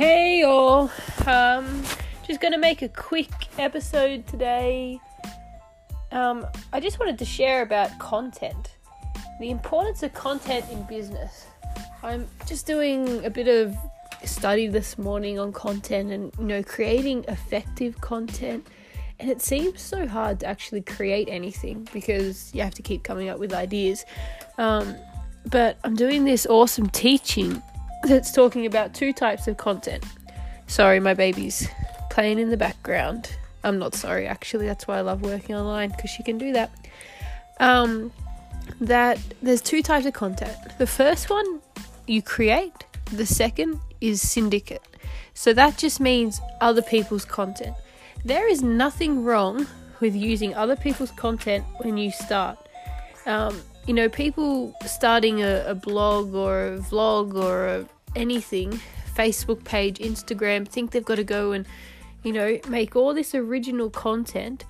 Hey all, um, just gonna make a quick episode today. Um, I just wanted to share about content, the importance of content in business. I'm just doing a bit of study this morning on content and you know creating effective content. And it seems so hard to actually create anything because you have to keep coming up with ideas. Um, but I'm doing this awesome teaching that's talking about two types of content. Sorry, my baby's playing in the background. I'm not sorry, actually. That's why I love working online because she can do that. Um, that there's two types of content. The first one you create. The second is syndicate. So that just means other people's content. There is nothing wrong with using other people's content when you start. Um, you know, people starting a, a blog or a vlog or a, anything, Facebook page, Instagram, think they've got to go and, you know, make all this original content.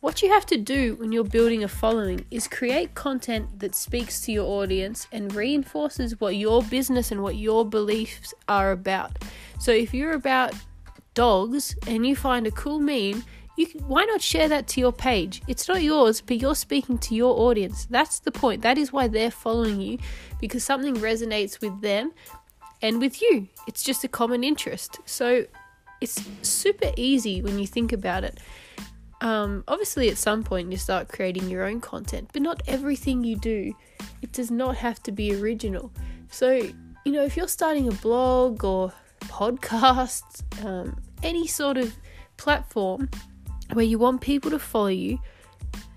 What you have to do when you're building a following is create content that speaks to your audience and reinforces what your business and what your beliefs are about. So if you're about dogs and you find a cool meme, you can, why not share that to your page? It's not yours, but you're speaking to your audience. That's the point. That is why they're following you because something resonates with them and with you. It's just a common interest. So it's super easy when you think about it. Um, obviously, at some point, you start creating your own content, but not everything you do. It does not have to be original. So, you know, if you're starting a blog or podcast, um, any sort of platform, where you want people to follow you,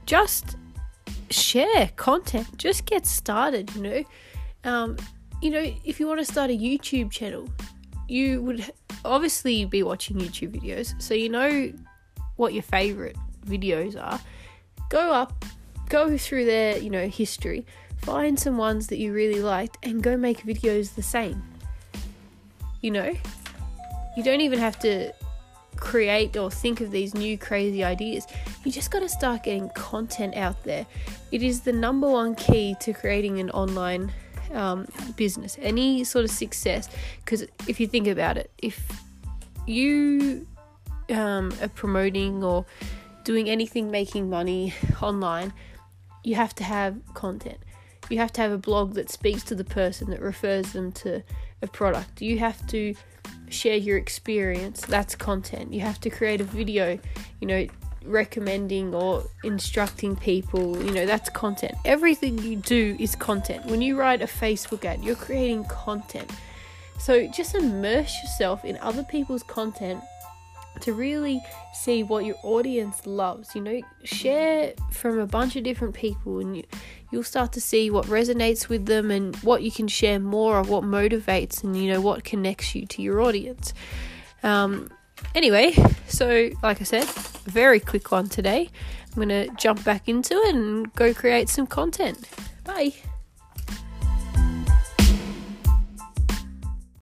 just share content. Just get started, you know. Um, you know, if you want to start a YouTube channel, you would obviously be watching YouTube videos, so you know what your favorite videos are. Go up, go through their, you know, history, find some ones that you really liked, and go make videos the same. You know, you don't even have to create or think of these new crazy ideas. You just got to start getting content out there. It is the number one key to creating an online um, business, any sort of success. Because if you think about it, if you um, are promoting or doing anything making money online, you have to have content. You have to have a blog that speaks to the person that refers them to a product. You have to share your experience. That's content. You have to create a video, you know, recommending or instructing people, you know, that's content. Everything you do is content. When you write a Facebook ad, you're creating content. So just immerse yourself in other people's content to really see what your audience loves. You know, share from a bunch of different people and you, you'll start to see what resonates with them and what you can share more of, what motivates and, you know, what connects you to your audience. Um, anyway, so like I said, very quick one today. I'm going to jump back into it and go create some content. Bye.